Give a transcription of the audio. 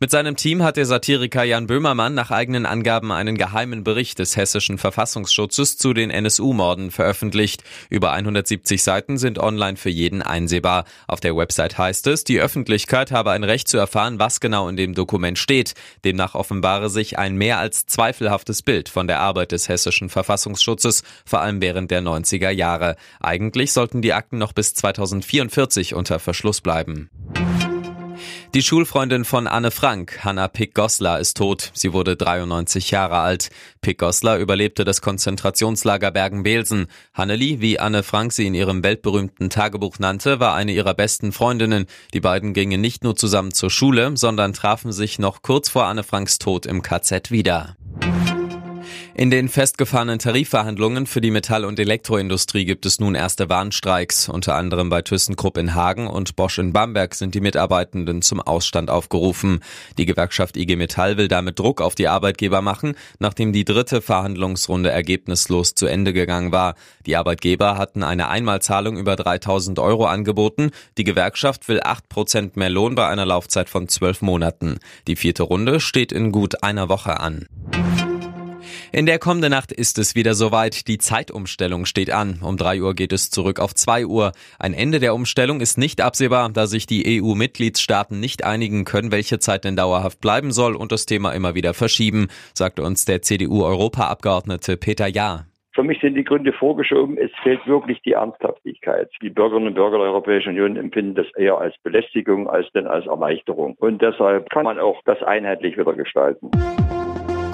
Mit seinem Team hat der Satiriker Jan Böhmermann nach eigenen Angaben einen geheimen Bericht des hessischen Verfassungsschutzes zu den NSU-Morden veröffentlicht. Über 170 Seiten sind online für jeden einsehbar. Auf der Website heißt es, die Öffentlichkeit habe ein Recht zu erfahren, was genau in dem Dokument steht. Demnach offenbare sich ein mehr als zweifelhaftes Bild von der Arbeit des hessischen Verfassungsschutzes, vor allem während der 90er Jahre. Eigentlich sollten die Akten noch bis 2044 unter Verschluss bleiben. Die Schulfreundin von Anne Frank, Hanna Pick-Goslar, ist tot. Sie wurde 93 Jahre alt. Pick-Goslar überlebte das Konzentrationslager Bergen-Belsen. Hanneli, wie Anne Frank sie in ihrem weltberühmten Tagebuch nannte, war eine ihrer besten Freundinnen. Die beiden gingen nicht nur zusammen zur Schule, sondern trafen sich noch kurz vor Anne Franks Tod im KZ wieder. In den festgefahrenen Tarifverhandlungen für die Metall- und Elektroindustrie gibt es nun erste Warnstreiks. Unter anderem bei ThyssenKrupp in Hagen und Bosch in Bamberg sind die Mitarbeitenden zum Ausstand aufgerufen. Die Gewerkschaft IG Metall will damit Druck auf die Arbeitgeber machen, nachdem die dritte Verhandlungsrunde ergebnislos zu Ende gegangen war. Die Arbeitgeber hatten eine Einmalzahlung über 3000 Euro angeboten. Die Gewerkschaft will 8 Prozent mehr Lohn bei einer Laufzeit von zwölf Monaten. Die vierte Runde steht in gut einer Woche an. In der kommenden Nacht ist es wieder soweit. Die Zeitumstellung steht an. Um drei Uhr geht es zurück auf zwei Uhr. Ein Ende der Umstellung ist nicht absehbar, da sich die EU-Mitgliedstaaten nicht einigen können, welche Zeit denn dauerhaft bleiben soll und das Thema immer wieder verschieben, sagte uns der CDU-Europaabgeordnete Peter Jahr. Für mich sind die Gründe vorgeschoben. Es fehlt wirklich die Ernsthaftigkeit. Die Bürgerinnen und Bürger der Europäischen Union empfinden das eher als Belästigung als denn als Erleichterung. Und deshalb kann man auch das einheitlich wieder gestalten.